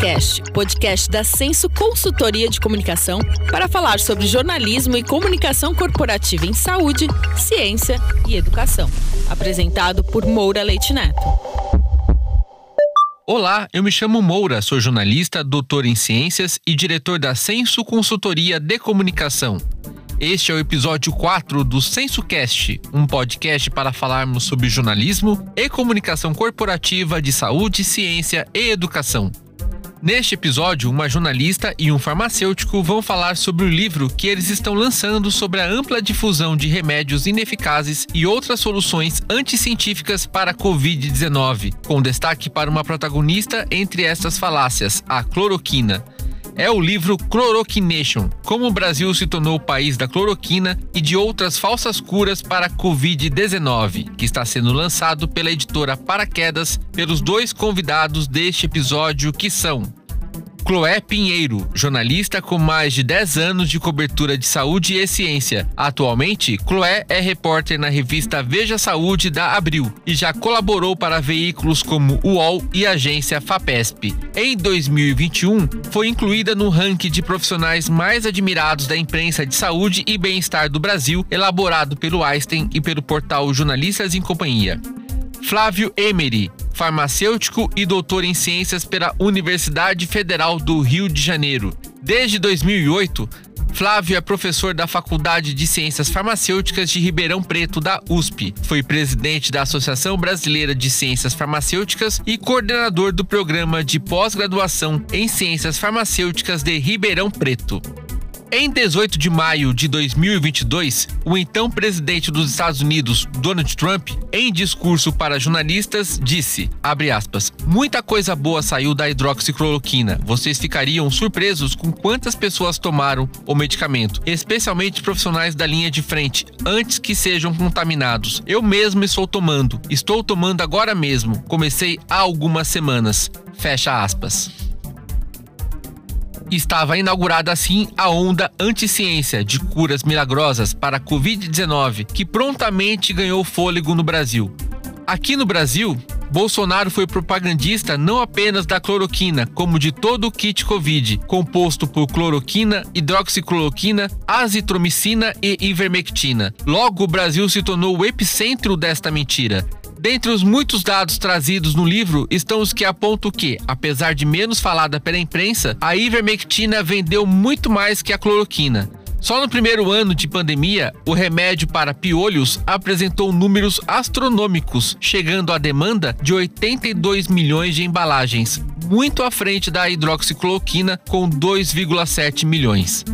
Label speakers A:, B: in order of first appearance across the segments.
A: SensoCast, podcast da Senso Consultoria de Comunicação, para falar sobre jornalismo e comunicação corporativa em saúde, ciência e educação. Apresentado por Moura Leite Neto.
B: Olá, eu me chamo Moura, sou jornalista, doutor em ciências e diretor da Senso Consultoria de Comunicação. Este é o episódio 4 do SensoCast, um podcast para falarmos sobre jornalismo e comunicação corporativa de saúde, ciência e educação. Neste episódio, uma jornalista e um farmacêutico vão falar sobre o livro que eles estão lançando sobre a ampla difusão de remédios ineficazes e outras soluções anticientíficas para a Covid-19, com destaque para uma protagonista entre estas falácias, a cloroquina é o livro Chloroquination: Como o Brasil se tornou o país da cloroquina e de outras falsas curas para a Covid-19, que está sendo lançado pela editora Paraquedas pelos dois convidados deste episódio, que são Cloé Pinheiro, jornalista com mais de 10 anos de cobertura de saúde e ciência. Atualmente, Cloé é repórter na revista Veja Saúde da Abril e já colaborou para veículos como UOL e agência FAPESP. Em 2021, foi incluída no ranking de profissionais mais admirados da imprensa de saúde e bem-estar do Brasil, elaborado pelo Einstein e pelo portal Jornalistas em Companhia. Flávio Emery, farmacêutico e doutor em ciências pela Universidade Federal do Rio de Janeiro. Desde 2008, Flávio é professor da Faculdade de Ciências Farmacêuticas de Ribeirão Preto, da USP. Foi presidente da Associação Brasileira de Ciências Farmacêuticas e coordenador do programa de pós-graduação em Ciências Farmacêuticas de Ribeirão Preto. Em 18 de maio de 2022, o então presidente dos Estados Unidos, Donald Trump, em discurso para jornalistas, disse, aspas, muita coisa boa saiu da hidroxicloroquina. Vocês ficariam surpresos com quantas pessoas tomaram o medicamento, especialmente profissionais da linha de frente, antes que sejam contaminados. Eu mesmo estou tomando. Estou tomando agora mesmo. Comecei há algumas semanas. Fecha aspas estava inaugurada assim a onda anti-ciência de curas milagrosas para a Covid-19, que prontamente ganhou fôlego no Brasil. Aqui no Brasil, Bolsonaro foi propagandista não apenas da cloroquina, como de todo o kit Covid, composto por cloroquina, hidroxicloroquina, azitromicina e ivermectina. Logo, o Brasil se tornou o epicentro desta mentira. Dentre os muitos dados trazidos no livro estão os que apontam que, apesar de menos falada pela imprensa, a ivermectina vendeu muito mais que a cloroquina. Só no primeiro ano de pandemia, o remédio para piolhos apresentou números astronômicos, chegando à demanda de 82 milhões de embalagens, muito à frente da hidroxicloroquina, com 2,7 milhões.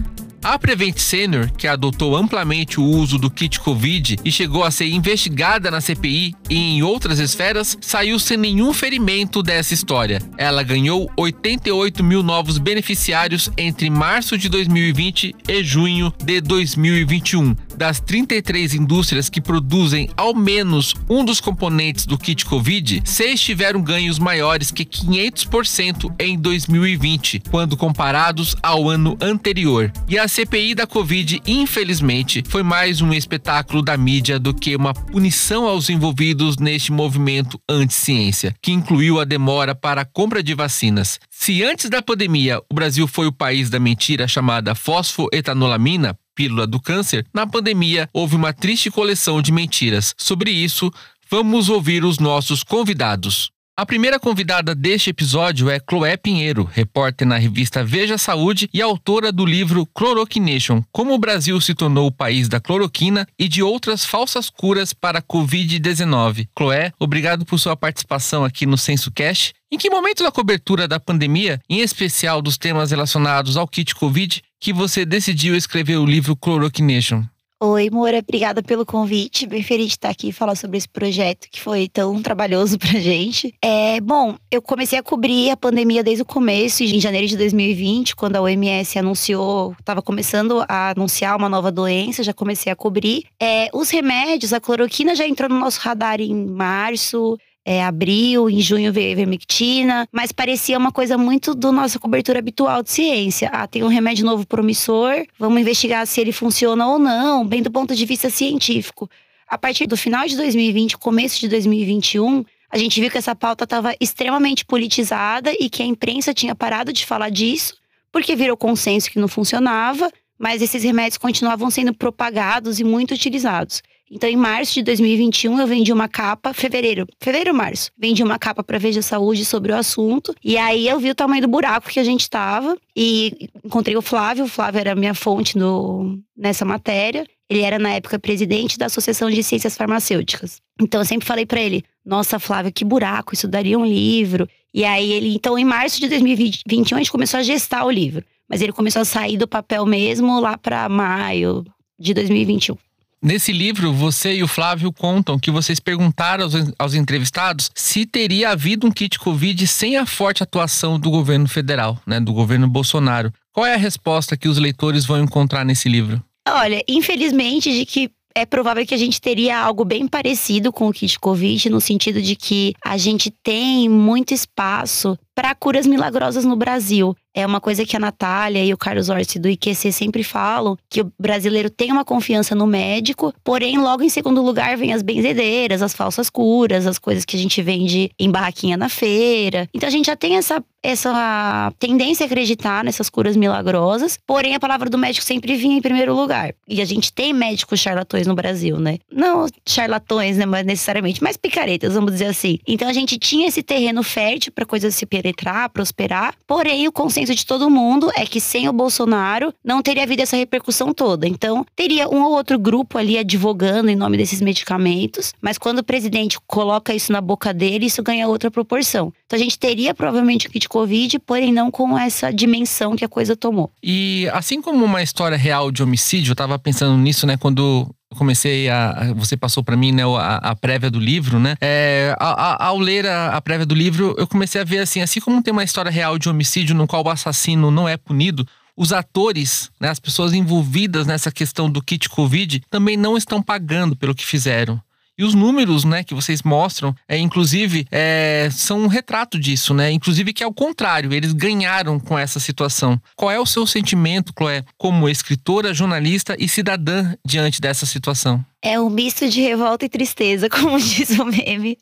B: A Prevent Senior, que adotou amplamente o uso do kit Covid e chegou a ser investigada na CPI e em outras esferas, saiu sem nenhum ferimento dessa história. Ela ganhou 88 mil novos beneficiários entre março de 2020 e junho de 2021. Das 33 indústrias que produzem ao menos um dos componentes do kit Covid, seis tiveram ganhos maiores que 500% em 2020, quando comparados ao ano anterior. E as CPI da Covid, infelizmente, foi mais um espetáculo da mídia do que uma punição aos envolvidos neste movimento anti-ciência, que incluiu a demora para a compra de vacinas. Se antes da pandemia o Brasil foi o país da mentira chamada fosfoetanolamina, pílula do câncer, na pandemia houve uma triste coleção de mentiras. Sobre isso, vamos ouvir os nossos convidados. A primeira convidada deste episódio é Chloé Pinheiro, repórter na revista Veja Saúde e autora do livro Chloroquination: Como o Brasil se tornou o país da cloroquina e de outras falsas curas para a Covid-19. Chloé, obrigado por sua participação aqui no Censo Cash. Em que momento da cobertura da pandemia, em especial dos temas relacionados ao kit Covid, que você decidiu escrever o livro Chloroquination?
C: Oi, Moura, obrigada pelo convite. Bem feliz de estar aqui e falar sobre esse projeto que foi tão trabalhoso pra gente. É, bom, eu comecei a cobrir a pandemia desde o começo, em janeiro de 2020, quando a OMS anunciou, estava começando a anunciar uma nova doença, já comecei a cobrir. É, os remédios, a cloroquina já entrou no nosso radar em março é, abril, em junho veio a ivermectina, mas parecia uma coisa muito do nossa cobertura habitual de ciência. Ah, tem um remédio novo promissor, vamos investigar se ele funciona ou não, bem do ponto de vista científico. A partir do final de 2020, começo de 2021, a a gente viu que essa pauta estava extremamente politizada e que a imprensa tinha parado de falar disso, porque virou consenso que não funcionava, mas esses remédios continuavam sendo propagados e muito utilizados. Então, em março de 2021, eu vendi uma capa, fevereiro, fevereiro março, vendi uma capa para Veja Saúde sobre o assunto. E aí eu vi o tamanho do buraco que a gente estava e encontrei o Flávio. O Flávio era minha fonte no, nessa matéria. Ele era, na época, presidente da Associação de Ciências Farmacêuticas. Então, eu sempre falei para ele: Nossa, Flávio, que buraco, isso daria um livro. E aí, ele, então, em março de 2021, a gente começou a gestar o livro. Mas ele começou a sair do papel mesmo lá para maio de 2021.
B: Nesse livro, você e o Flávio contam que vocês perguntaram aos, aos, entrevistados se teria havido um kit Covid sem a forte atuação do governo federal, né, do governo Bolsonaro. Qual é a resposta que os leitores vão encontrar nesse livro?
C: Olha, infelizmente, de que é provável que a gente teria algo bem parecido com o kit Covid, no sentido de que a gente tem muito espaço para curas milagrosas no Brasil. É uma coisa que a Natália e o Carlos Orsi do IQC sempre falam, que o brasileiro tem uma confiança no médico, porém, logo em segundo lugar vem as benzedeiras, as falsas curas, as coisas que a gente vende em barraquinha na feira. Então a gente já tem essa, essa tendência a acreditar nessas curas milagrosas, porém a palavra do médico sempre vinha em primeiro lugar. E a gente tem médicos charlatões no Brasil, né? Não charlatões, né, mas necessariamente, mas picaretas, vamos dizer assim. Então a gente tinha esse terreno fértil para coisas se penetrar, prosperar, porém o consenso de todo mundo é que sem o Bolsonaro não teria havido essa repercussão toda. Então, teria um ou outro grupo ali advogando em nome desses medicamentos, mas quando o presidente coloca isso na boca dele, isso ganha outra proporção. Então, a gente teria provavelmente o kit Covid, porém não com essa dimensão que a coisa tomou.
B: E assim como uma história real de homicídio, eu tava pensando nisso, né, quando comecei a. Você passou para mim, né, a, a, prévia do livro, né? É, a, a, ao ler a, prévia do livro, eu comecei a ver assim, assim como tem uma história real de homicídio no qual o assassino não é punido. Os atores, né, as pessoas envolvidas nessa questão do kit Covid, também não estão pagando pelo que fizeram. E os números, né, que vocês mostram, é, inclusive, é, são um retrato disso, né? Inclusive que é o contrário, eles ganharam com essa situação. Qual é o seu sentimento, Chloé, como escritora, jornalista e cidadã diante dessa situação?
C: É um misto de revolta e tristeza, como diz o meme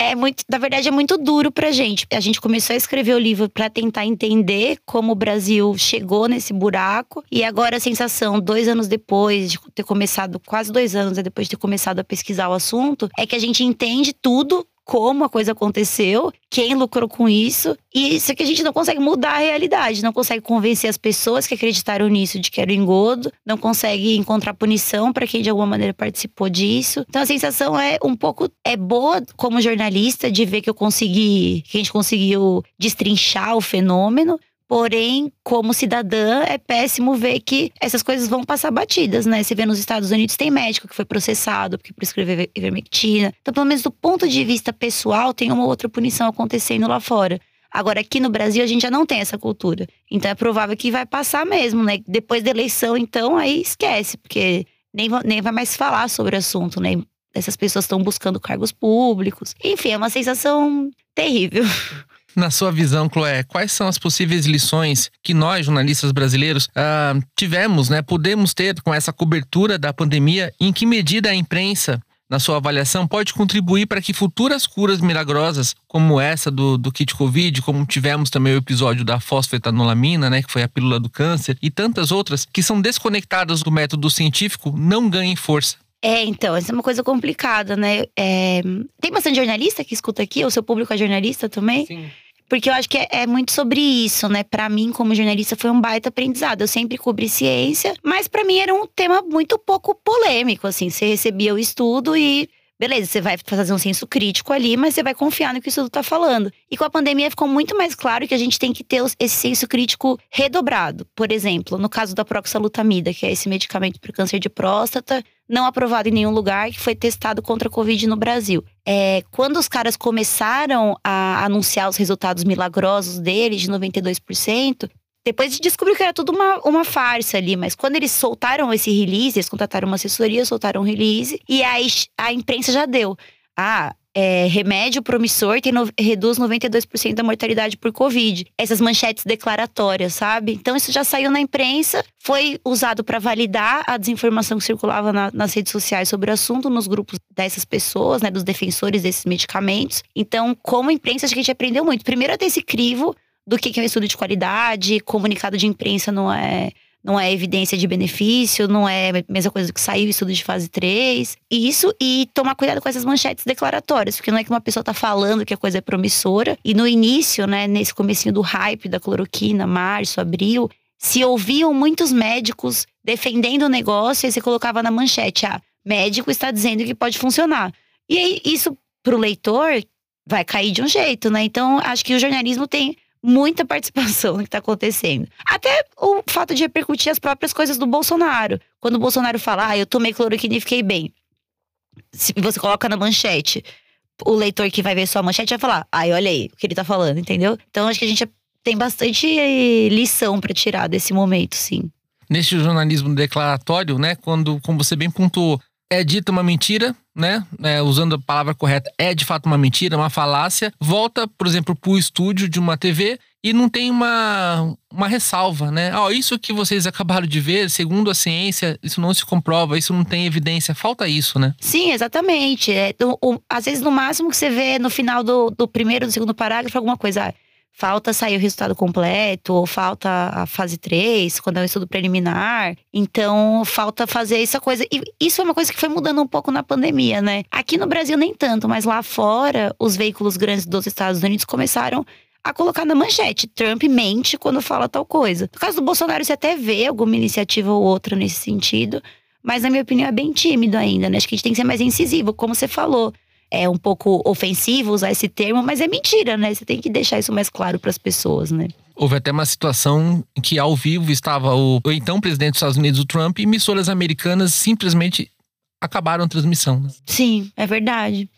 C: é muito, na verdade, é muito duro pra gente. A gente começou a escrever o livro para tentar entender como o Brasil chegou nesse buraco. E agora a sensação, dois anos depois de ter começado, quase dois anos né, depois de ter começado a pesquisar o assunto, é que a gente entende tudo como a coisa aconteceu, quem lucrou com isso. E isso é que a gente não consegue mudar a realidade, não consegue convencer as pessoas que acreditaram nisso de que era engodo, não consegue encontrar punição para quem de alguma maneira participou disso. Então a sensação é um pouco é boa como jornalista de ver que eu consegui, que a gente conseguiu destrinchar o fenômeno, Porém, como cidadã, é péssimo ver que essas coisas vão passar batidas, né? Você vê nos Estados Unidos tem médico que foi processado porque prescreveu ivermectina. Então, pelo menos do ponto de vista pessoal, tem uma outra punição acontecendo lá fora. Agora, aqui no Brasil, a gente já não tem essa cultura. Então, é provável que vai passar mesmo, né? Depois da eleição, então, aí esquece, porque nem, nem vai mais falar sobre o assunto, né? Essas pessoas estão buscando cargos públicos. Enfim, é uma sensação terrível.
B: Na sua visão, Chloé, quais são as possíveis lições que nós, jornalistas brasileiros, uh, tivemos, né, podemos ter com essa cobertura da pandemia? Em que medida a imprensa, na sua avaliação, pode contribuir para que futuras curas milagrosas, como essa do, do kit Covid, como tivemos também o episódio da fosfetanolamina, né, que foi a pílula do câncer, e tantas outras que são desconectadas do método científico, não ganhem força?
C: É, então, essa é uma coisa complicada, né? É... Tem bastante jornalista que escuta aqui, o seu público é jornalista também? Sim. Porque eu acho que é, é muito sobre isso, né? Para mim, como jornalista, foi um baita aprendizado. Eu sempre cobri ciência, mas para mim era um tema muito pouco polêmico, assim. Você recebia o estudo e beleza, você vai fazer um senso crítico ali, mas você vai confiar no que o estudo está falando. E com a pandemia ficou muito mais claro que a gente tem que ter esse senso crítico redobrado. Por exemplo, no caso da proxalutamida, que é esse medicamento para câncer de próstata, não aprovado em nenhum lugar, que foi testado contra a Covid no Brasil. É, quando os caras começaram a anunciar os resultados milagrosos deles, de 92%, depois descobriu que era tudo uma, uma farsa ali, mas quando eles soltaram esse release, eles contrataram uma assessoria, soltaram um release, e aí a imprensa já deu. Ah, é, remédio promissor tem no, reduz 92% da mortalidade por Covid. Essas manchetes declaratórias, sabe? Então isso já saiu na imprensa, foi usado para validar a desinformação que circulava na, nas redes sociais sobre o assunto, nos grupos dessas pessoas, né, dos defensores desses medicamentos. Então, como imprensa, acho que a gente aprendeu muito. Primeiro a ter esse crivo do que é um estudo de qualidade, comunicado de imprensa não é não é evidência de benefício, não é a mesma coisa que saiu estudo de fase 3. Isso e tomar cuidado com essas manchetes declaratórias, porque não é que uma pessoa tá falando que a coisa é promissora. E no início, né, nesse comecinho do hype da cloroquina, março, abril, se ouviam muitos médicos defendendo o negócio e você colocava na manchete, ah, médico está dizendo que pode funcionar. E aí, isso pro leitor vai cair de um jeito, né? Então, acho que o jornalismo tem muita participação no que está acontecendo. Até o fato de repercutir as próprias coisas do Bolsonaro. Quando o Bolsonaro fala, ah, eu tomei cloroquina e fiquei bem. Se você coloca na manchete, o leitor que vai ver sua manchete vai falar, ai, olha aí o que ele tá falando, entendeu? Então acho que a gente tem bastante lição para tirar desse momento, sim.
B: Neste jornalismo declaratório, né, quando, como você bem pontuou, é dita uma mentira, né? É, usando a palavra correta, é de fato uma mentira, uma falácia. Volta, por exemplo, para o estúdio de uma TV e não tem uma, uma ressalva, né? Oh, isso que vocês acabaram de ver, segundo a ciência, isso não se comprova, isso não tem evidência. Falta isso, né?
C: Sim, exatamente. É, o, o, às vezes, no máximo que você vê no final do, do primeiro, do segundo parágrafo, alguma coisa. Ah, falta sair o resultado completo, ou falta a fase 3, quando é um estudo preliminar. Então, falta fazer essa coisa. E isso é uma coisa que foi mudando um pouco na pandemia, né? Aqui no Brasil, nem tanto, mas lá fora, os veículos grandes dos Estados Unidos começaram a colocar na manchete. Trump mente quando fala tal coisa. No caso do Bolsonaro, você até vê alguma iniciativa ou outra nesse sentido, mas na minha opinião é bem tímido ainda, né? Acho que a gente tem que ser mais incisivo, como você falou é um pouco ofensivo usar esse termo, mas é mentira, né? Você tem que deixar isso mais claro para as pessoas, né?
B: Houve até uma situação em que ao vivo estava o, o então presidente dos Estados Unidos, o Trump, e emissoras americanas simplesmente acabaram a transmissão. Né?
C: Sim, é verdade.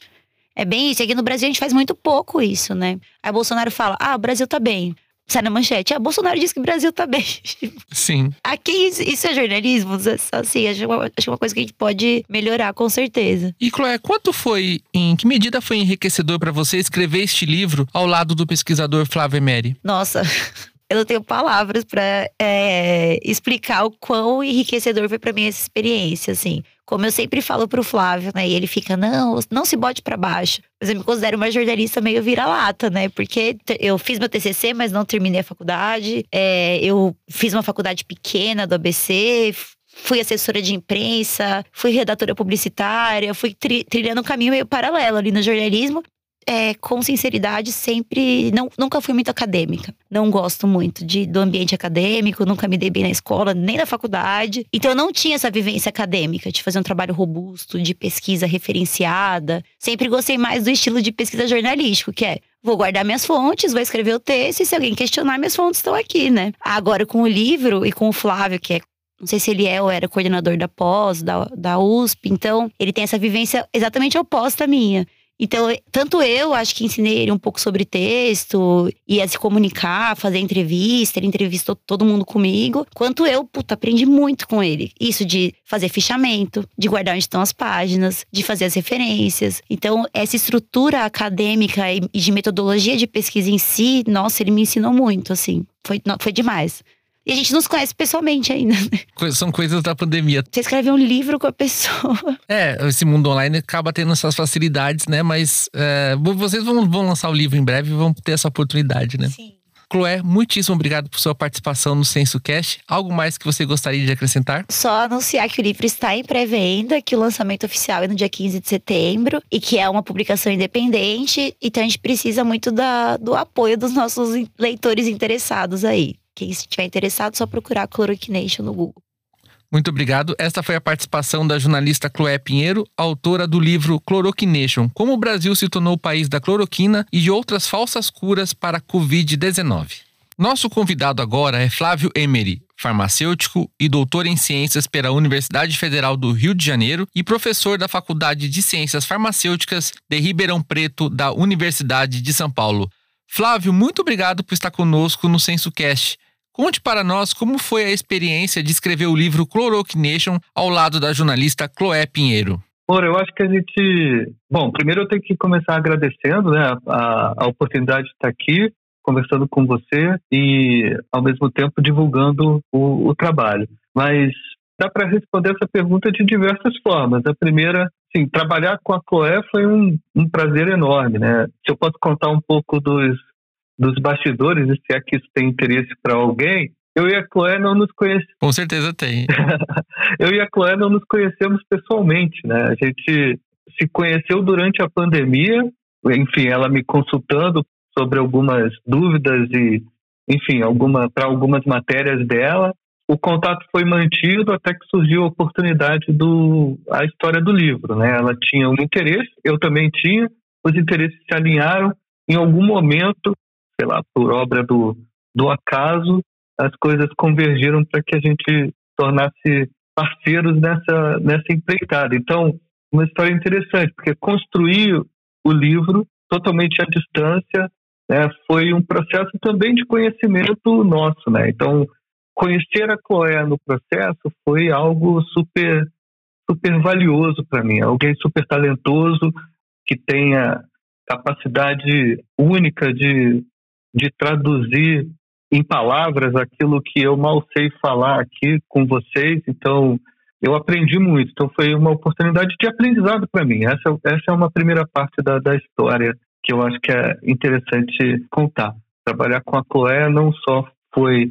C: É bem isso. Aqui no Brasil a gente faz muito pouco isso, né? Aí Bolsonaro fala: ah, o Brasil tá bem sai na manchete. Ah, Bolsonaro disse que o Brasil tá bem.
B: Sim.
C: Aqui isso é jornalismo, assim, acho uma, acho uma coisa que a gente pode melhorar, com certeza.
B: E Chloé, quanto foi, em que medida foi enriquecedor para você escrever este livro ao lado do pesquisador Flávio Emery?
C: Nossa, eu não tenho palavras para é, explicar o quão enriquecedor foi para mim essa experiência, assim. Como eu sempre falo pro Flávio, né? E ele fica, não, não se bote para baixo. Mas eu me considero uma jornalista meio vira-lata, né? Porque eu fiz meu TCC, mas não terminei a faculdade. É, eu fiz uma faculdade pequena do ABC, fui assessora de imprensa, fui redatora publicitária, fui tri trilhando um caminho meio paralelo ali no jornalismo é, com sinceridade, sempre. Não, nunca fui muito acadêmica. Não gosto muito de, do ambiente acadêmico, nunca me dei bem na escola, nem na faculdade. Então eu não tinha essa vivência acadêmica de fazer um trabalho robusto, de pesquisa referenciada. Sempre gostei mais do estilo de pesquisa jornalístico, que é vou guardar minhas fontes, vou escrever o texto, e se alguém questionar, minhas fontes estão aqui, né? Agora, com o livro e com o Flávio, que é não sei se ele é ou era coordenador da pós, da, da USP, então ele tem essa vivência exatamente oposta à minha. Então, tanto eu acho que ensinei ele um pouco sobre texto, e a se comunicar, fazer entrevista, ele entrevistou todo mundo comigo, quanto eu, puta, aprendi muito com ele. Isso de fazer fichamento, de guardar onde estão as páginas, de fazer as referências. Então, essa estrutura acadêmica e de metodologia de pesquisa em si, nossa, ele me ensinou muito, assim. Foi, foi demais. E a gente não se conhece pessoalmente ainda. Né?
B: São coisas da pandemia.
C: Você escreve um livro com a pessoa.
B: É, esse mundo online acaba tendo essas facilidades, né? Mas é, vocês vão, vão lançar o livro em breve e vão ter essa oportunidade, né? Sim. Chloé, muitíssimo obrigado por sua participação no SensoCast. Algo mais que você gostaria de acrescentar?
C: Só anunciar que o livro está em pré-venda, que o lançamento oficial é no dia 15 de setembro e que é uma publicação independente. Então a gente precisa muito da, do apoio dos nossos leitores interessados aí. Quem estiver interessado, só procurar Chloroquination no Google.
B: Muito obrigado. Esta foi a participação da jornalista Chloé Pinheiro, autora do livro Chloroquination: Como o Brasil se tornou o país da cloroquina e de outras falsas curas para a Covid-19. Nosso convidado agora é Flávio Emery, farmacêutico e doutor em ciências pela Universidade Federal do Rio de Janeiro e professor da Faculdade de Ciências Farmacêuticas de Ribeirão Preto da Universidade de São Paulo. Flávio, muito obrigado por estar conosco no SensoCast. Conte para nós como foi a experiência de escrever o livro Chloroquination ao lado da jornalista Chloé Pinheiro.
D: Ora, eu acho que a gente. Bom, primeiro eu tenho que começar agradecendo né, a, a oportunidade de estar aqui conversando com você e, ao mesmo tempo, divulgando o, o trabalho. Mas dá para responder essa pergunta de diversas formas. A primeira, sim, trabalhar com a Chloé foi um, um prazer enorme, né? Se eu posso contar um pouco dos, dos bastidores, se é que isso tem interesse para alguém, eu e a Chloé não nos conhecemos.
B: Com certeza tem.
D: eu e a Chloé não nos conhecemos pessoalmente, né? A gente se conheceu durante a pandemia, enfim, ela me consultando sobre algumas dúvidas e, enfim, alguma para algumas matérias dela. O contato foi mantido até que surgiu a oportunidade do a história do livro, né? Ela tinha um interesse, eu também tinha, os interesses se alinharam em algum momento, sei lá, por obra do do acaso, as coisas convergiram para que a gente tornasse parceiros nessa, nessa empreitada. Então, uma história interessante, porque construir o livro totalmente à distância né, foi um processo também de conhecimento nosso. Né? Então, conhecer a Chloé no processo foi algo super, super valioso para mim. Alguém super talentoso, que tenha capacidade única de, de traduzir em palavras aquilo que eu mal sei falar aqui com vocês. Então, eu aprendi muito. Então, foi uma oportunidade de aprendizado para mim. Essa, essa é uma primeira parte da, da história que eu acho que é interessante contar. Trabalhar com a Chloé não só foi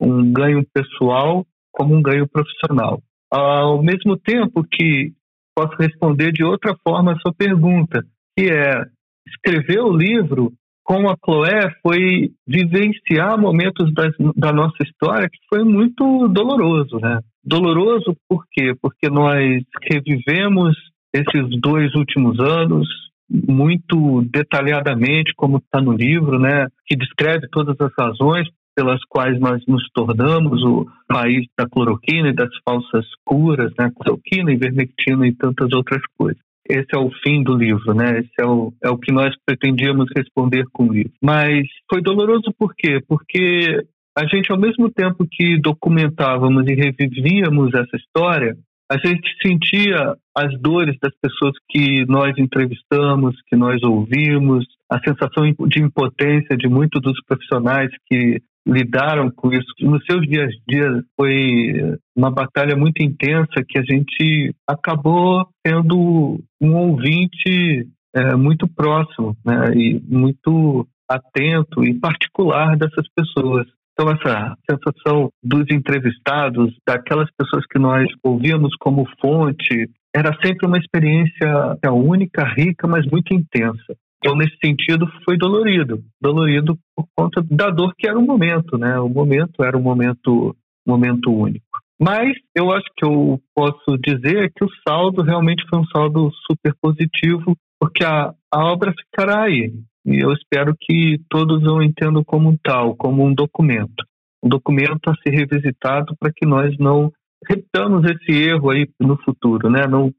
D: um ganho pessoal, como um ganho profissional. Ao mesmo tempo que posso responder de outra forma a sua pergunta, que é escrever o livro com a Chloé foi vivenciar momentos das, da nossa história que foi muito doloroso, né? Doloroso por quê? Porque nós revivemos esses dois últimos anos muito detalhadamente, como está no livro, né? Que descreve todas as razões pelas quais nós nos tornamos o país da cloroquina e das falsas curas, né? Cloroquina, ivermectina e tantas outras coisas esse é o fim do livro, né? Esse é o, é o que nós pretendíamos responder com o livro. Mas foi doloroso por quê? Porque a gente, ao mesmo tempo que documentávamos e revivíamos essa história, a gente sentia as dores das pessoas que nós entrevistamos, que nós ouvimos, a sensação de impotência de muitos dos profissionais que lidaram com isso. Nos seus dias a dias foi uma batalha muito intensa que a gente acabou tendo um ouvinte é, muito próximo né, e muito atento e particular dessas pessoas. Então, essa sensação dos entrevistados, daquelas pessoas que nós ouvíamos como fonte, era sempre uma experiência única, rica, mas muito intensa. Então, nesse sentido, foi dolorido. Dolorido por conta da dor que era o momento, né? O momento era um momento, momento único. Mas eu acho que eu posso dizer que o saldo realmente foi um saldo super positivo, porque a, a obra ficará aí. E eu espero que todos o entendam como tal, como um documento. Um documento a ser revisitado para que nós não repitamos esse erro aí no futuro, né? Não,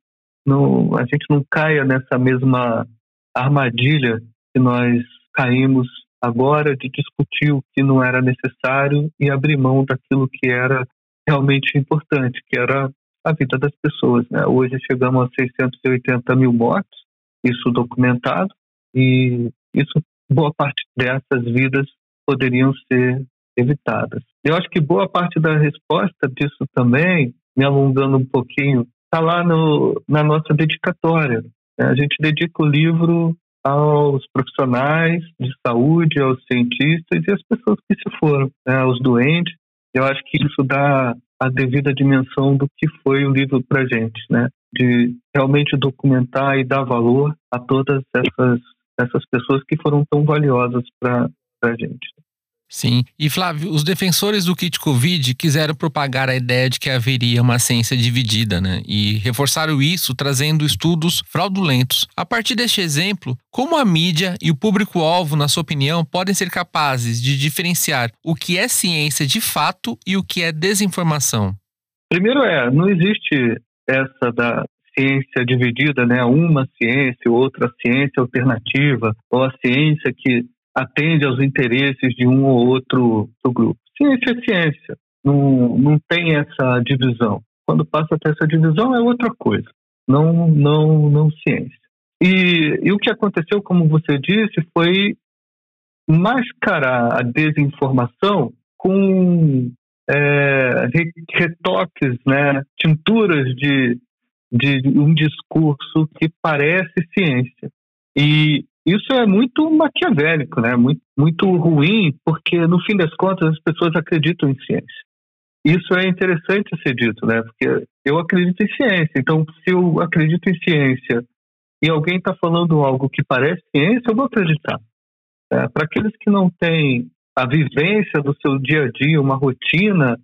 D: não, a gente não caia nessa mesma armadilha que nós caímos agora de discutir o que não era necessário e abrir mão daquilo que era realmente importante, que era a vida das pessoas. Né? Hoje chegamos a 680 mil mortes, isso documentado, e isso boa parte dessas vidas poderiam ser evitadas. Eu acho que boa parte da resposta disso também, me alongando um pouquinho, está lá no, na nossa dedicatória. É, a gente dedica o livro aos profissionais de saúde, aos cientistas e às pessoas que se foram, né, aos doentes. Eu acho que isso dá a devida dimensão do que foi o livro para gente, né? De realmente documentar e dar valor a todas essas essas pessoas que foram tão valiosas para a gente.
B: Sim. E Flávio, os defensores do kit Covid quiseram propagar a ideia de que haveria uma ciência dividida, né? E reforçaram isso trazendo estudos fraudulentos. A partir deste exemplo, como a mídia e o público-alvo, na sua opinião, podem ser capazes de diferenciar o que é ciência de fato e o que é desinformação?
D: Primeiro é, não existe essa da ciência dividida, né? Uma ciência, outra ciência alternativa, ou a ciência que atende aos interesses de um ou outro grupo. Ciência é ciência, não, não tem essa divisão. Quando passa a ter essa divisão é outra coisa. não, não, não ciência. E, e o que aconteceu, como você disse, foi mascarar a desinformação com é, retoques, né, tinturas de, de um discurso que parece ciência. E isso é muito maquiavélico, né? muito, muito ruim, porque no fim das contas as pessoas acreditam em ciência. Isso é interessante ser dito, né? porque eu acredito em ciência. Então, se eu acredito em ciência e alguém está falando algo que parece ciência, eu vou acreditar. É, Para aqueles que não têm a vivência do seu dia a dia, uma rotina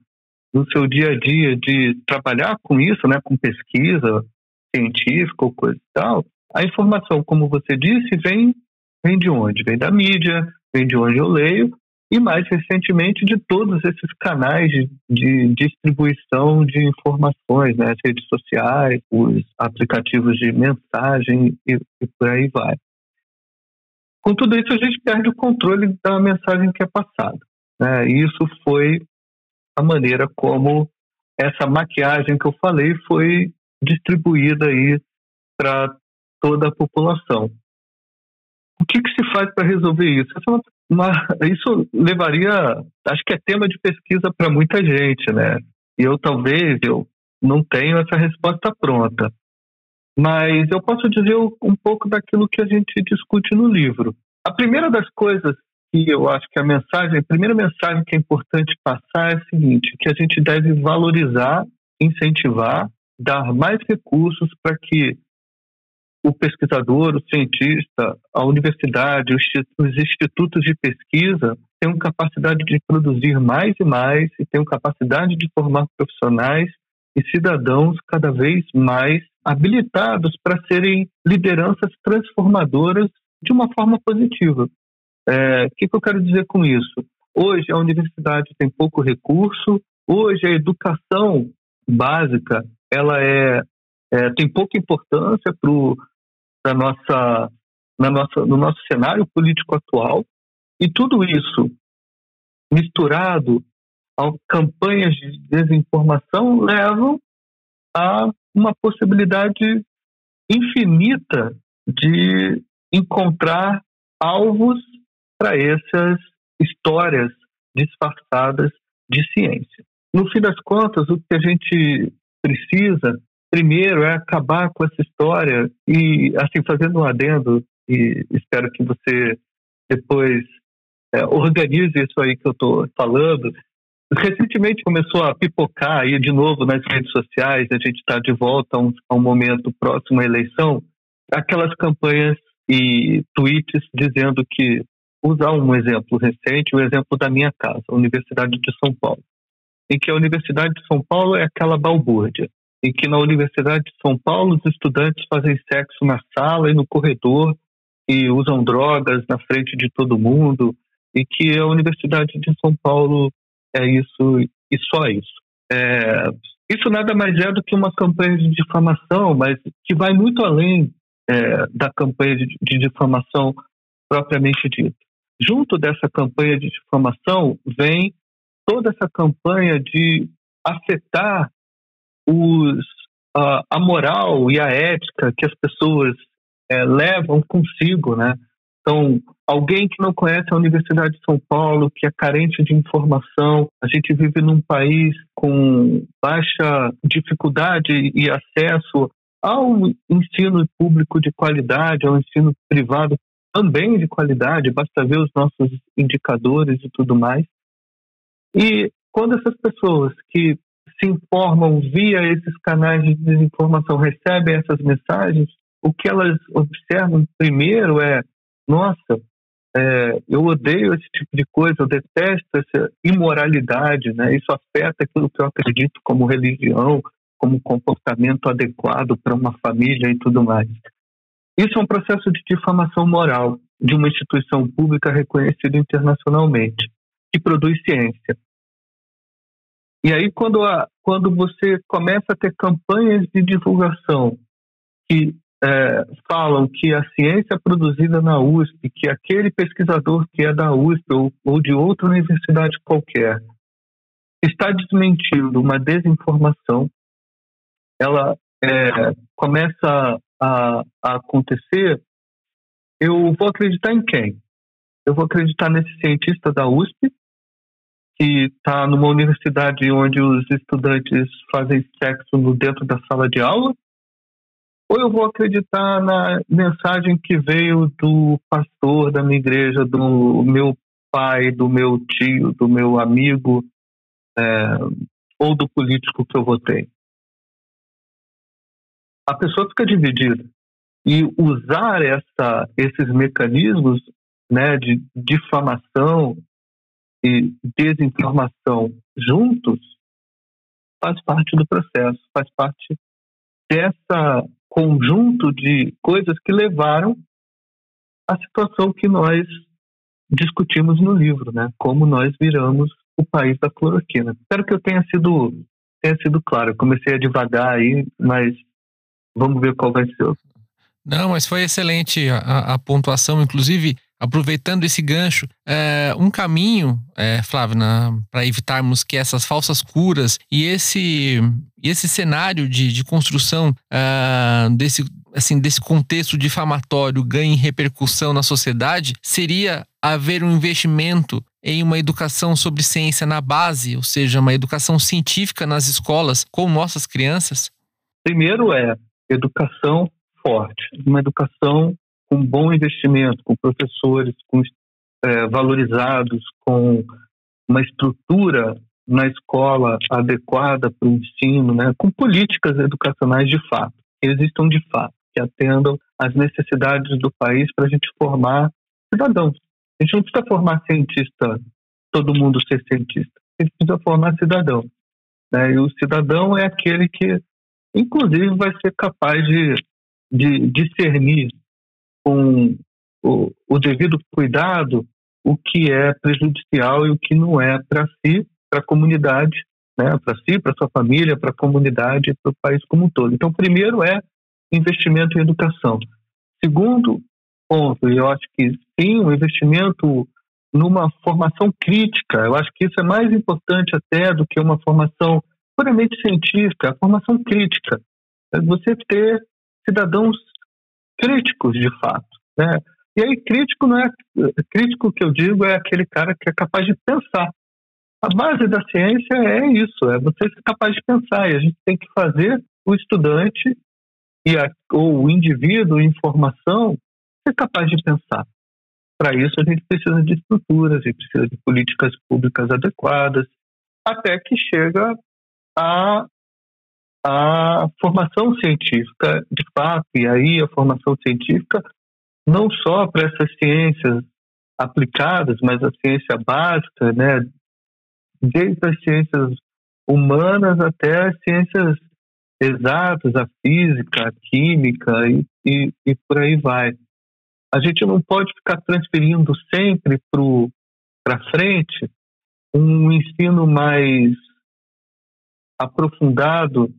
D: do seu dia a dia de trabalhar com isso, né, com pesquisa científica ou coisa e tal, a informação, como você disse, vem, vem de onde? Vem da mídia, vem de onde eu leio, e mais recentemente de todos esses canais de, de distribuição de informações, né? as redes sociais, os aplicativos de mensagem e, e por aí vai. Com tudo isso, a gente perde o controle da mensagem que é passada. Né? E isso foi a maneira como essa maquiagem que eu falei foi distribuída aí para toda a população. O que, que se faz para resolver isso? Isso levaria, acho que é tema de pesquisa para muita gente, né? E eu talvez eu não tenho essa resposta pronta, mas eu posso dizer um pouco daquilo que a gente discute no livro. A primeira das coisas que eu acho que a mensagem, a primeira mensagem que é importante passar é a seguinte, que a gente deve valorizar, incentivar, dar mais recursos para que o pesquisador, o cientista, a universidade, os institutos de pesquisa tenham capacidade de produzir mais e mais e tenham capacidade de formar profissionais e cidadãos cada vez mais habilitados para serem lideranças transformadoras de uma forma positiva. É, o que, que eu quero dizer com isso? Hoje a universidade tem pouco recurso, hoje a educação básica ela é, é tem pouca importância para na nossa, na nossa, no nosso cenário político atual, e tudo isso misturado a campanhas de desinformação levam a uma possibilidade infinita de encontrar alvos para essas histórias disfarçadas de ciência. No fim das contas, o que a gente precisa primeiro é acabar com essa história e, assim, fazendo um adendo, e espero que você depois é, organize isso aí que eu estou falando. Recentemente começou a pipocar aí de novo nas redes sociais, a gente está de volta a um, a um momento próximo à eleição, aquelas campanhas e tweets dizendo que, usar um exemplo recente, o exemplo da minha casa, a Universidade de São Paulo, em que a Universidade de São Paulo é aquela balbúrdia em que na Universidade de São Paulo os estudantes fazem sexo na sala e no corredor e usam drogas na frente de todo mundo e que a Universidade de São Paulo é isso e só isso. É, isso nada mais é do que uma campanha de difamação, mas que vai muito além é, da campanha de, de difamação propriamente dita. Junto dessa campanha de difamação vem toda essa campanha de afetar os, uh, a moral e a ética que as pessoas é, levam consigo, né? Então, alguém que não conhece a Universidade de São Paulo, que é carente de informação, a gente vive num país com baixa dificuldade e acesso ao ensino público de qualidade, ao ensino privado também de qualidade, basta ver os nossos indicadores e tudo mais. E quando essas pessoas que se informam via esses canais de desinformação, recebem essas mensagens, o que elas observam primeiro é: nossa, é, eu odeio esse tipo de coisa, eu detesto essa imoralidade, né? Isso afeta aquilo que eu acredito como religião, como comportamento adequado para uma família e tudo mais. Isso é um processo de difamação moral de uma instituição pública reconhecida internacionalmente, que produz ciência. E aí, quando, a, quando você começa a ter campanhas de divulgação que é, falam que a ciência produzida na USP, que aquele pesquisador que é da USP ou, ou de outra universidade qualquer está desmentindo uma desinformação, ela é, começa a, a acontecer, eu vou acreditar em quem? Eu vou acreditar nesse cientista da USP, que está numa universidade onde os estudantes fazem sexo no dentro da sala de aula? Ou eu vou acreditar na mensagem que veio do pastor da minha igreja, do meu pai, do meu tio, do meu amigo, é, ou do político que eu votei? A pessoa fica dividida. E usar essa, esses mecanismos né, de difamação e desinformação juntos faz parte do processo, faz parte dessa conjunto de coisas que levaram à situação que nós discutimos no livro, né? Como nós viramos o país da cloroquina. Espero que eu tenha sido tenha sido claro. Eu comecei a devagar aí, mas vamos ver qual vai ser.
B: Não, mas foi excelente a, a pontuação, inclusive aproveitando esse gancho, é, um caminho, é, Flávio, para evitarmos que essas falsas curas e esse, esse cenário de, de construção é, desse, assim, desse contexto difamatório ganhe repercussão na sociedade seria haver um investimento em uma educação sobre ciência na base, ou seja, uma educação científica nas escolas com nossas crianças?
D: Primeiro é educação forte, uma educação com bom investimento, com professores com, é, valorizados, com uma estrutura na escola adequada para o ensino, né, com políticas educacionais de fato, que existam de fato, que atendam às necessidades do país para a gente formar cidadãos. A gente não precisa formar cientista, todo mundo ser cientista. A gente precisa formar cidadão. Né? E o cidadão é aquele que, inclusive, vai ser capaz de, de discernir com o, o devido cuidado o que é prejudicial e o que não é para si, para a comunidade, né, para si, para sua família, para a comunidade para o país como um todo. Então, primeiro é investimento em educação. Segundo ponto, e eu acho que sim, o um investimento numa formação crítica. Eu acho que isso é mais importante até do que uma formação puramente científica, a formação crítica. É você ter cidadãos críticos de fato, né? E aí crítico não é crítico que eu digo é aquele cara que é capaz de pensar. A base da ciência é isso, é você ser capaz de pensar e a gente tem que fazer o estudante e a, ou o indivíduo em formação ser capaz de pensar. Para isso a gente precisa de estruturas, a gente precisa de políticas públicas adequadas, até que chega a a formação científica, de fato, e aí a formação científica não só para essas ciências aplicadas, mas a ciência básica, né, desde as ciências humanas até as ciências exatas, a física, a química e, e, e por aí vai. A gente não pode ficar transferindo sempre para frente um ensino mais aprofundado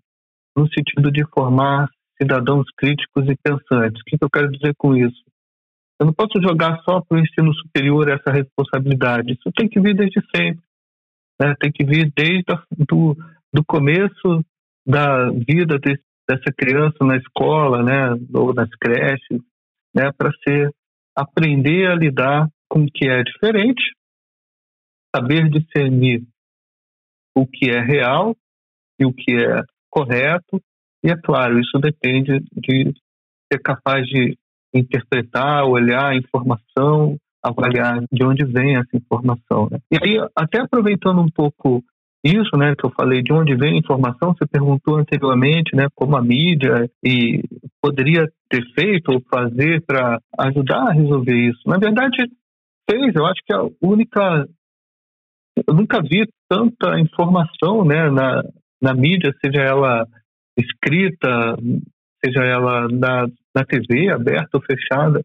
D: no sentido de formar cidadãos críticos e pensantes. O que, eu quero dizer com isso? Eu não posso jogar só para o ensino superior essa responsabilidade. Isso tem que vir desde sempre. Né? Tem que vir desde a, do, do começo da vida desse, dessa criança na escola, né, ou nas creches, né, para ser aprender a lidar com o que é diferente, saber discernir o que é real e o que é correto. E é claro, isso depende de ser capaz de interpretar, olhar a informação, avaliar de onde vem essa informação. Né? E aí, até aproveitando um pouco isso, né, que eu falei de onde vem a informação, você perguntou anteriormente, né, como a mídia e poderia ter feito ou fazer para ajudar a resolver isso. Na verdade, fez. Eu acho que a única, eu nunca vi tanta informação, né, na na mídia, seja ela escrita, seja ela na, na TV, aberta ou fechada,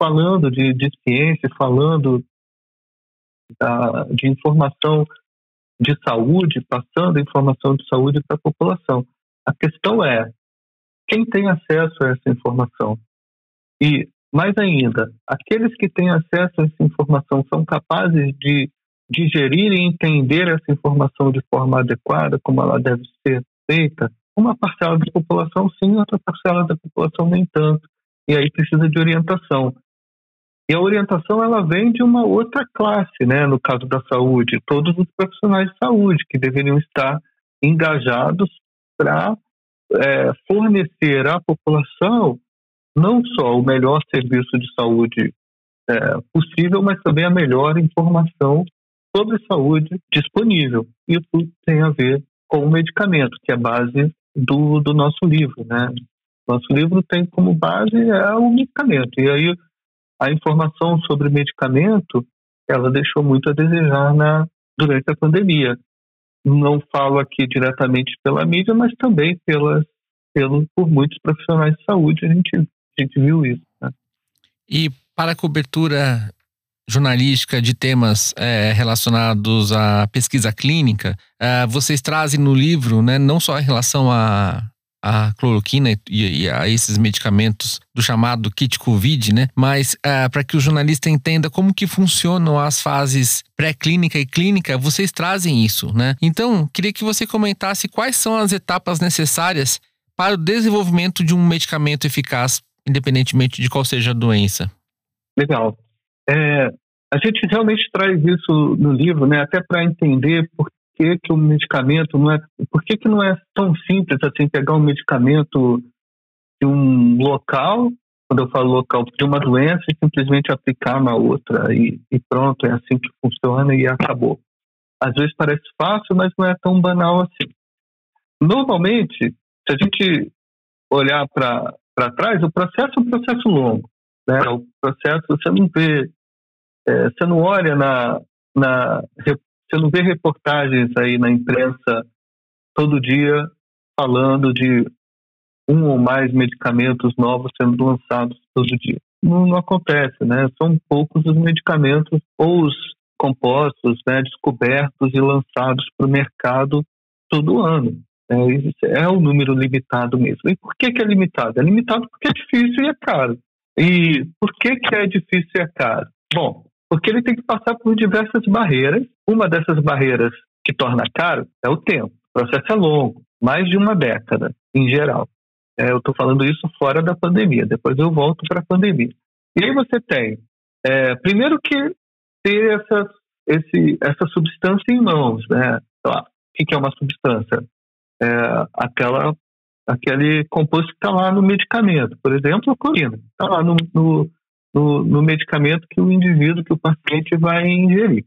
D: falando de, de ciência, falando da, de informação de saúde, passando informação de saúde para a população. A questão é quem tem acesso a essa informação. E, mais ainda, aqueles que têm acesso a essa informação são capazes de digerir e entender essa informação de forma adequada, como ela deve ser feita, Uma parcela da população sim, outra parcela da população nem tanto. E aí precisa de orientação. E a orientação ela vem de uma outra classe, né? No caso da saúde, todos os profissionais de saúde que deveriam estar engajados para é, fornecer à população não só o melhor serviço de saúde é, possível, mas também a melhor informação sobre saúde disponível. Isso tem a ver com o medicamento, que é a base do, do nosso livro, né? Nosso livro tem como base é o medicamento. E aí a informação sobre medicamento, ela deixou muito a desejar na, durante a pandemia. Não falo aqui diretamente pela mídia, mas também pelas, pelo, por muitos profissionais de saúde, a gente, a gente viu isso. Né?
B: E para a cobertura jornalística de temas é, relacionados à pesquisa clínica, é, vocês trazem no livro, né, não só em relação a a cloroquina e, e, a esses medicamentos do chamado kit COVID, né? Mas uh, para que o jornalista entenda como que funcionam as fases pré-clínica e clínica, vocês trazem isso, né? Então, queria que você comentasse quais são as etapas necessárias para o desenvolvimento de um medicamento eficaz, independentemente de qual seja a doença.
D: Legal. É, a gente realmente traz isso no livro, né? Até para entender por que, que o medicamento não é. Por que, que não é tão simples assim pegar um medicamento de um local, quando eu falo local, de uma doença e simplesmente aplicar na outra e, e pronto, é assim que funciona e acabou. Às vezes parece fácil, mas não é tão banal assim. Normalmente, se a gente olhar para trás, o processo é um processo longo. Né? O processo, você não vê, é, você não olha na, na você não vê reportagens aí na imprensa todo dia falando de um ou mais medicamentos novos sendo lançados todo dia. Não, não acontece, né? São poucos os medicamentos ou os compostos né, descobertos e lançados para o mercado todo ano. É, é um número limitado mesmo. E por que, que é limitado? É limitado porque é difícil e é caro. E por que, que é difícil e é caro? Bom, porque ele tem que passar por diversas barreiras. Uma dessas barreiras que torna caro é o tempo. O processo é longo, mais de uma década, em geral. É, eu estou falando isso fora da pandemia, depois eu volto para a pandemia. E aí você tem, é, primeiro que ter essa, esse, essa substância em mãos, né? Lá, o que é uma substância? É, aquela, aquele composto que está lá no medicamento, por exemplo, a colina, está lá no, no, no, no, medicamento que o indivíduo, que o paciente vai ingerir.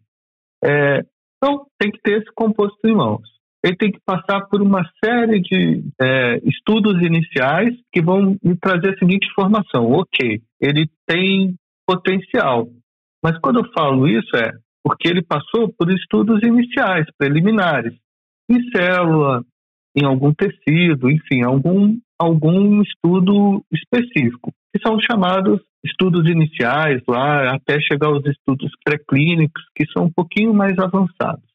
D: É, então, tem que ter esse composto em mãos. Ele tem que passar por uma série de é, estudos iniciais que vão me trazer a seguinte informação: ok, ele tem potencial. Mas quando eu falo isso é porque ele passou por estudos iniciais, preliminares, em célula, em algum tecido, enfim, algum, algum estudo específico, que são chamados estudos iniciais lá, até chegar aos estudos pré-clínicos, que são um pouquinho mais avançados.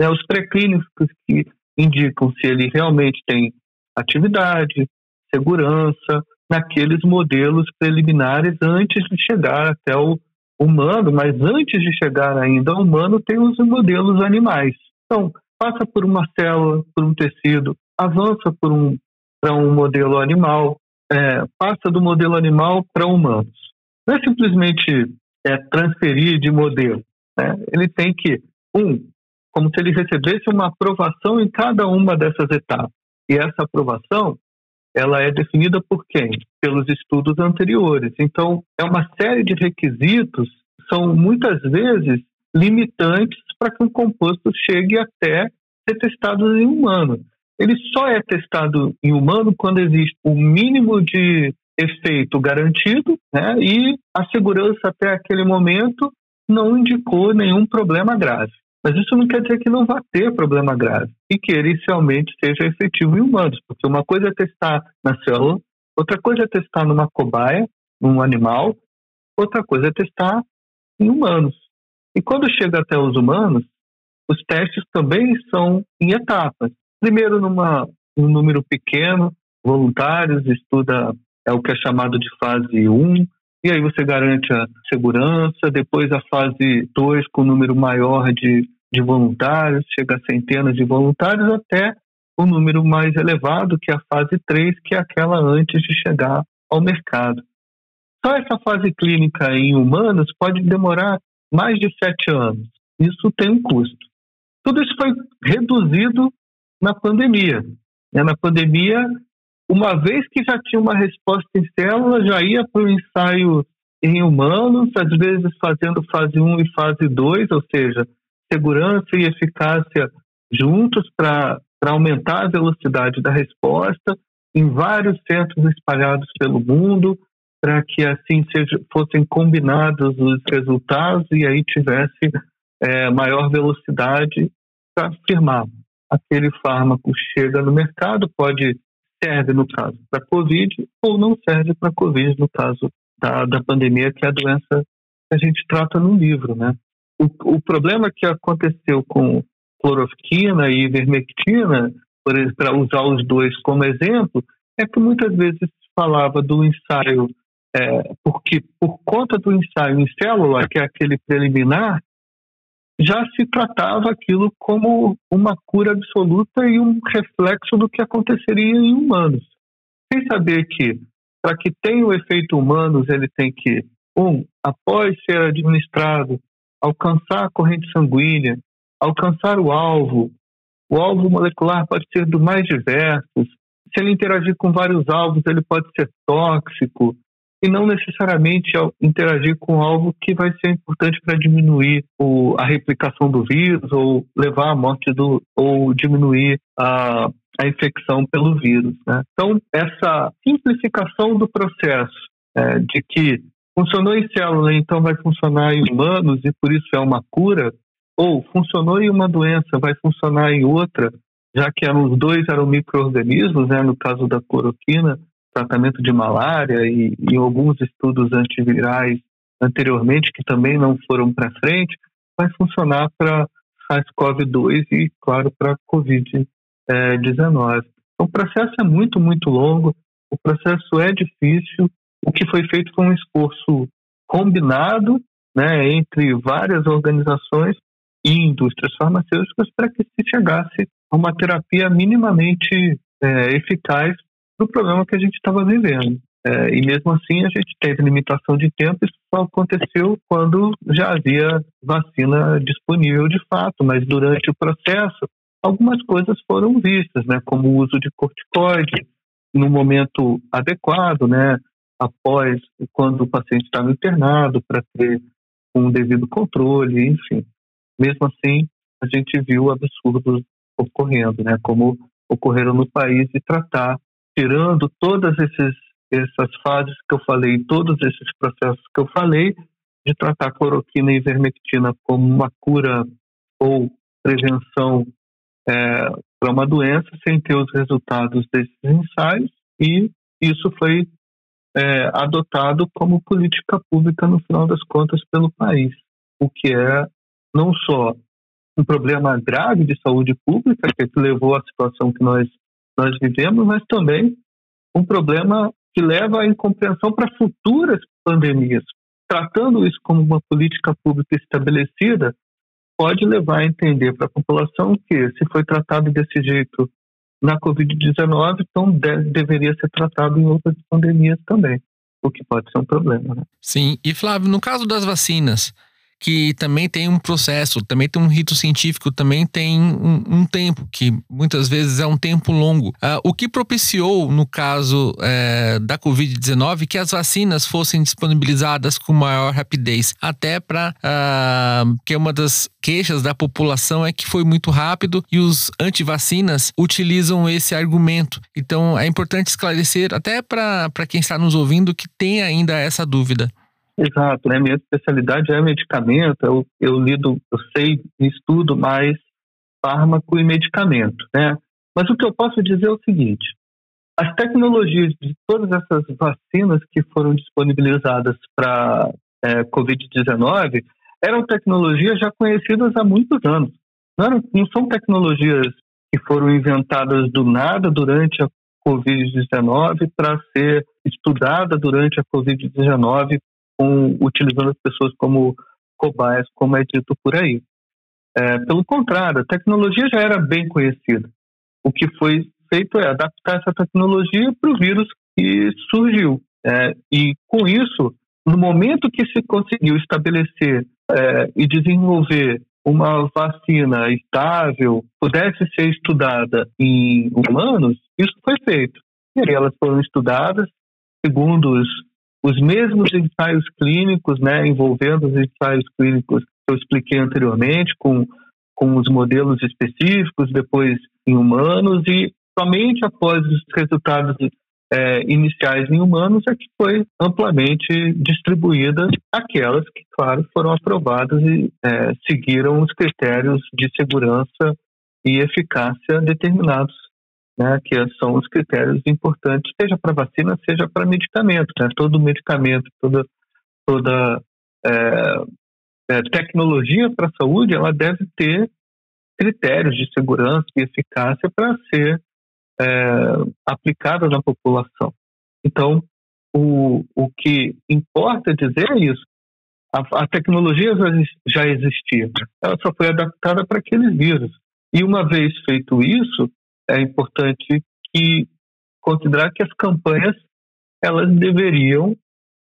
D: É, os pré-clínicos que indicam se ele realmente tem atividade, segurança, naqueles modelos preliminares antes de chegar até o humano, mas antes de chegar ainda ao humano, tem os modelos animais. Então, passa por uma célula, por um tecido, avança por um, para um modelo animal, é, passa do modelo animal para humanos. Não é simplesmente é, transferir de modelo. Né? Ele tem que, um, como se ele recebesse uma aprovação em cada uma dessas etapas. E essa aprovação, ela é definida por quem? Pelos estudos anteriores. Então, é uma série de requisitos, são muitas vezes limitantes para que um composto chegue até ser testado em humano. Ele só é testado em humano quando existe o mínimo de efeito garantido, né? E a segurança até aquele momento não indicou nenhum problema grave. Mas isso não quer dizer que não vá ter problema grave e que ele inicialmente seja efetivo em humanos, porque uma coisa é testar na célula, outra coisa é testar numa cobaia, num animal, outra coisa é testar em humanos. E quando chega até os humanos, os testes também são em etapas. Primeiro, numa, um número pequeno, voluntários, estuda é o que é chamado de fase 1, e aí você garante a segurança, depois a fase 2 com número maior de, de voluntários, chega a centenas de voluntários, até um número mais elevado, que é a fase 3, que é aquela antes de chegar ao mercado. Só essa fase clínica em humanos pode demorar mais de sete anos. Isso tem um custo. Tudo isso foi reduzido na pandemia. Né? Na pandemia, uma vez que já tinha uma resposta em célula, já ia para o ensaio em humanos, às vezes fazendo fase 1 e fase 2, ou seja, segurança e eficácia juntos para aumentar a velocidade da resposta em vários centros espalhados pelo mundo, para que assim seja, fossem combinados os resultados e aí tivesse é, maior velocidade para afirmar aquele fármaco chega no mercado, pode serve no caso para COVID ou não serve para COVID no caso da, da pandemia, que é a doença que a gente trata no livro, né? O, o problema que aconteceu com cloroquina e ivermectina, para usar os dois como exemplo, é que muitas vezes se falava do ensaio, é, porque por conta do ensaio em célula, que é aquele preliminar, já se tratava aquilo como uma cura absoluta e um reflexo do que aconteceria em humanos. Sem saber que, para que tenha o efeito humanos, ele tem que, um, após ser administrado, alcançar a corrente sanguínea, alcançar o alvo. O alvo molecular pode ser do mais diversos. Se ele interagir com vários alvos, ele pode ser tóxico e não necessariamente interagir com algo que vai ser importante para diminuir o, a replicação do vírus ou levar à morte do ou diminuir a, a infecção pelo vírus. Né? Então, essa simplificação do processo é, de que funcionou em célula, então vai funcionar em humanos e por isso é uma cura, ou funcionou em uma doença, vai funcionar em outra, já que eram, os dois eram micro-organismos, né, no caso da cloroquina, tratamento de malária e, e alguns estudos antivirais anteriormente que também não foram para frente, vai funcionar para SARS-CoV-2 e, claro, para COVID-19. Então, o processo é muito, muito longo, o processo é difícil. O que foi feito foi um esforço combinado né, entre várias organizações e indústrias farmacêuticas para que se chegasse a uma terapia minimamente é, eficaz do problema que a gente estava vivendo. É, e mesmo assim a gente teve limitação de tempo, isso só aconteceu quando já havia vacina disponível de fato, mas durante o processo algumas coisas foram vistas, né, como o uso de corticoide no momento adequado, né, após quando o paciente estava internado para ter um devido controle, enfim. Mesmo assim, a gente viu absurdos ocorrendo, né, como ocorreram no país e tratar tirando todas esses, essas fases que eu falei, todos esses processos que eu falei, de tratar cloroquina e ivermectina como uma cura ou prevenção é, para uma doença sem ter os resultados desses ensaios e isso foi é, adotado como política pública no final das contas pelo país, o que é não só um problema grave de saúde pública que levou à situação que nós nós vivemos, mas também um problema que leva à incompreensão para futuras pandemias. Tratando isso como uma política pública estabelecida, pode levar a entender para a população que, se foi tratado desse jeito na Covid-19, então deve, deveria ser tratado em outras pandemias também, o que pode ser um problema. Né?
B: Sim, e Flávio, no caso das vacinas, que também tem um processo, também tem um rito científico, também tem um, um tempo, que muitas vezes é um tempo longo. Uh, o que propiciou, no caso é, da Covid-19, que as vacinas fossem disponibilizadas com maior rapidez, até para ah, que uma das queixas da população é que foi muito rápido e os antivacinas utilizam esse argumento. Então é importante esclarecer, até para quem está nos ouvindo, que tem ainda essa dúvida.
D: Exato, né? Minha especialidade é medicamento, eu, eu lido, eu sei, estudo mais fármaco e medicamento, né? Mas o que eu posso dizer é o seguinte, as tecnologias de todas essas vacinas que foram disponibilizadas para é, Covid-19 eram tecnologias já conhecidas há muitos anos. Não, eram, não são tecnologias que foram inventadas do nada durante a Covid-19 para ser estudada durante a Covid-19 com, utilizando as pessoas como cobaias, como é dito por aí. É, pelo contrário, a tecnologia já era bem conhecida. o que foi feito é adaptar essa tecnologia para o vírus que surgiu. É, e com isso, no momento que se conseguiu estabelecer é, e desenvolver uma vacina estável pudesse ser estudada em humanos, isso foi feito. E aí elas foram estudadas segundo os, os mesmos ensaios clínicos, né, envolvendo os ensaios clínicos que eu expliquei anteriormente, com, com os modelos específicos, depois em humanos, e somente após os resultados é, iniciais em humanos é que foi amplamente distribuída aquelas que, claro, foram aprovadas e é, seguiram os critérios de segurança e eficácia determinados, né, que são os critérios importantes, seja para vacina, seja para medicamento. Né? Todo medicamento, toda, toda é, é tecnologia para a saúde, ela deve ter critérios de segurança e eficácia para ser é, aplicada na população. Então, o, o que importa dizer é isso. A, a tecnologia já, já existia, ela só foi adaptada para aqueles vírus. E uma vez feito isso, é importante que considerar que as campanhas elas deveriam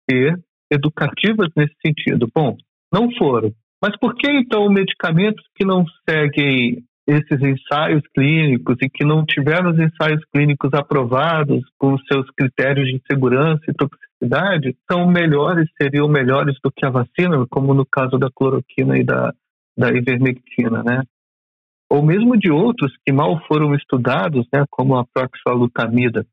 D: ser educativas nesse sentido. Bom, não foram. Mas por que então medicamentos que não seguem esses ensaios clínicos e que não tiveram os ensaios clínicos aprovados com seus critérios de segurança e toxicidade são melhores, seriam melhores do que a vacina, como no caso da cloroquina e da, da ivermectina, né? Ou mesmo de outros que mal foram estudados, né, como a proxalutamida,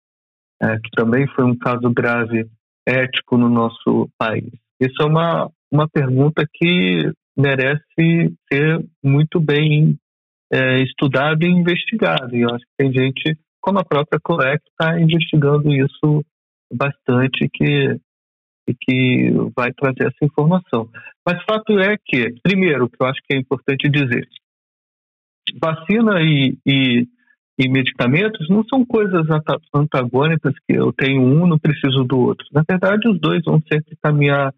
D: é, que também foi um caso grave ético no nosso país. Isso é uma, uma pergunta que merece ser muito bem é, estudado e investigado. E eu acho que tem gente, como a própria Colec, está investigando isso bastante que, e que vai trazer essa informação. Mas fato é que, primeiro, que eu acho que é importante dizer, vacina e, e, e medicamentos não são coisas antagônicas que eu tenho um, não preciso do outro. Na verdade, os dois vão sempre caminhar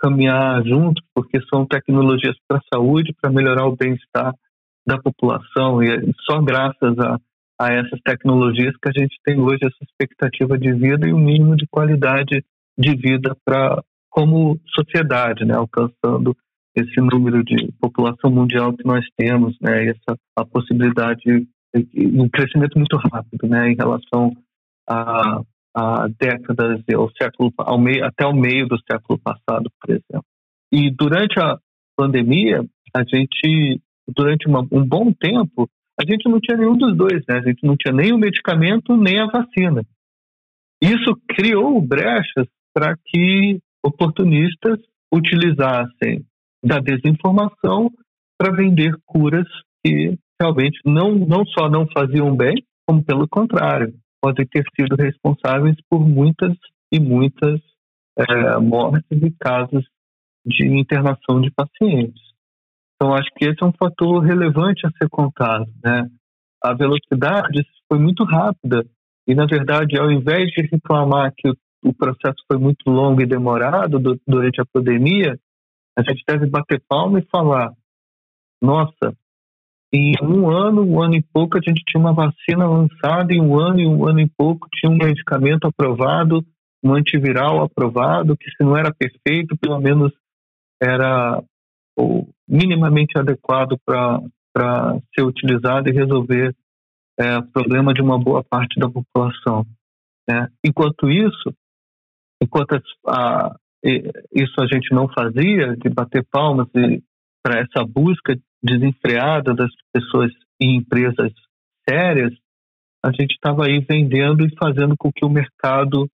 D: caminhar juntos, porque são tecnologias para a saúde, para melhorar o bem-estar da população e só graças a, a essas tecnologias que a gente tem hoje essa expectativa de vida e o um mínimo de qualidade de vida para como sociedade, né, alcançando esse número de população mundial que nós temos, né, e essa a possibilidade um crescimento muito rápido, né, em relação a, a décadas, ao século, ao meio, até o meio do século passado, por exemplo. E durante a pandemia, a gente durante uma, um bom tempo, a gente não tinha nenhum dos dois, né? A gente não tinha nem o medicamento, nem a vacina. Isso criou brechas para que oportunistas utilizassem da desinformação para vender curas que realmente não, não só não faziam bem, como pelo contrário, podem ter sido responsáveis por muitas e muitas é, mortes e casos de internação de pacientes. Então, acho que esse é um fator relevante a ser contado. Né? A velocidade foi muito rápida e, na verdade, ao invés de reclamar que o, o processo foi muito longo e demorado do, durante a pandemia, a gente deve bater palma e falar: nossa, em um ano, um ano e pouco, a gente tinha uma vacina lançada, em um ano e um ano e pouco tinha um medicamento aprovado, um antiviral aprovado, que se não era perfeito, pelo menos era ou minimamente adequado para ser utilizado e resolver é, o problema de uma boa parte da população. Né? Enquanto isso, enquanto a, isso a gente não fazia, de bater palmas para essa busca desenfreada das pessoas e empresas sérias, a gente estava aí vendendo e fazendo com que o mercado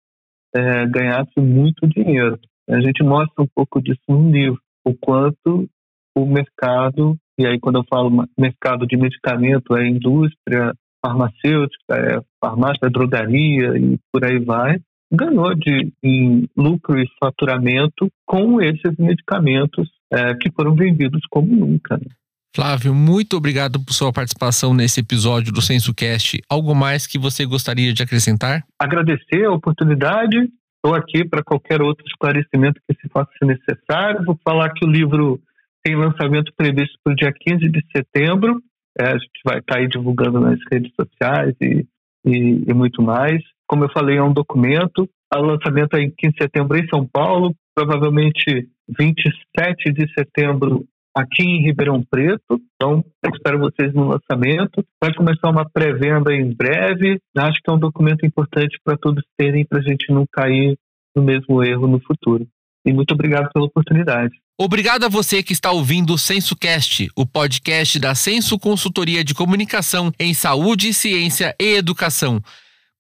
D: é, ganhasse muito dinheiro. A gente mostra um pouco disso no livro, o quanto o mercado, e aí quando eu falo mercado de medicamento, é indústria farmacêutica, é farmácia, é drogaria e por aí vai, ganhou de, em lucro e faturamento com esses medicamentos é, que foram vendidos como nunca. Né?
B: Flávio, muito obrigado por sua participação nesse episódio do SensoCast. Algo mais que você gostaria de acrescentar?
D: Agradecer a oportunidade. Estou aqui para qualquer outro esclarecimento que se faça necessário. Vou falar que o livro tem lançamento previsto para o dia 15 de setembro. É, a gente vai estar tá aí divulgando nas redes sociais e, e, e, muito mais. Como eu falei, é um documento. O lançamento é em 15 de setembro em São Paulo, provavelmente 27 de setembro aqui em Ribeirão Preto. Então, espero vocês no lançamento. Vai começar uma pré-venda em breve. Acho que é um documento importante para todos terem, para a gente não cair no mesmo erro no futuro. E muito obrigado pela oportunidade.
B: Obrigado a você que está ouvindo o SensoCast, o podcast da Senso Consultoria de Comunicação em Saúde, Ciência e Educação.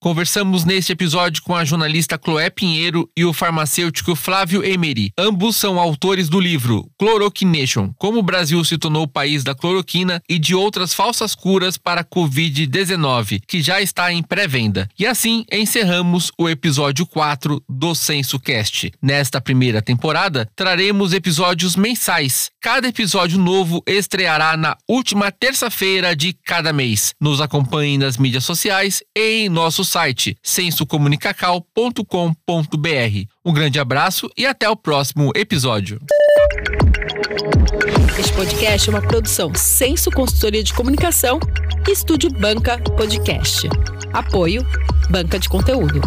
B: Conversamos neste episódio com a jornalista Chloé Pinheiro e o farmacêutico Flávio Emery. Ambos são autores do livro Chloroquination: Como o Brasil se tornou o país da cloroquina e de outras falsas curas para a Covid-19, que já está em pré-venda. E assim encerramos o episódio 4 do CensoCast. Nesta primeira temporada, traremos episódios mensais. Cada episódio novo estreará na última terça-feira de cada mês. Nos acompanhe nas mídias sociais e em nossos site sensocomunicacal.com.br. Um grande abraço e até o próximo episódio.
A: Este podcast é uma produção Senso Consultoria de Comunicação e Estúdio Banca Podcast. Apoio Banca de Conteúdo.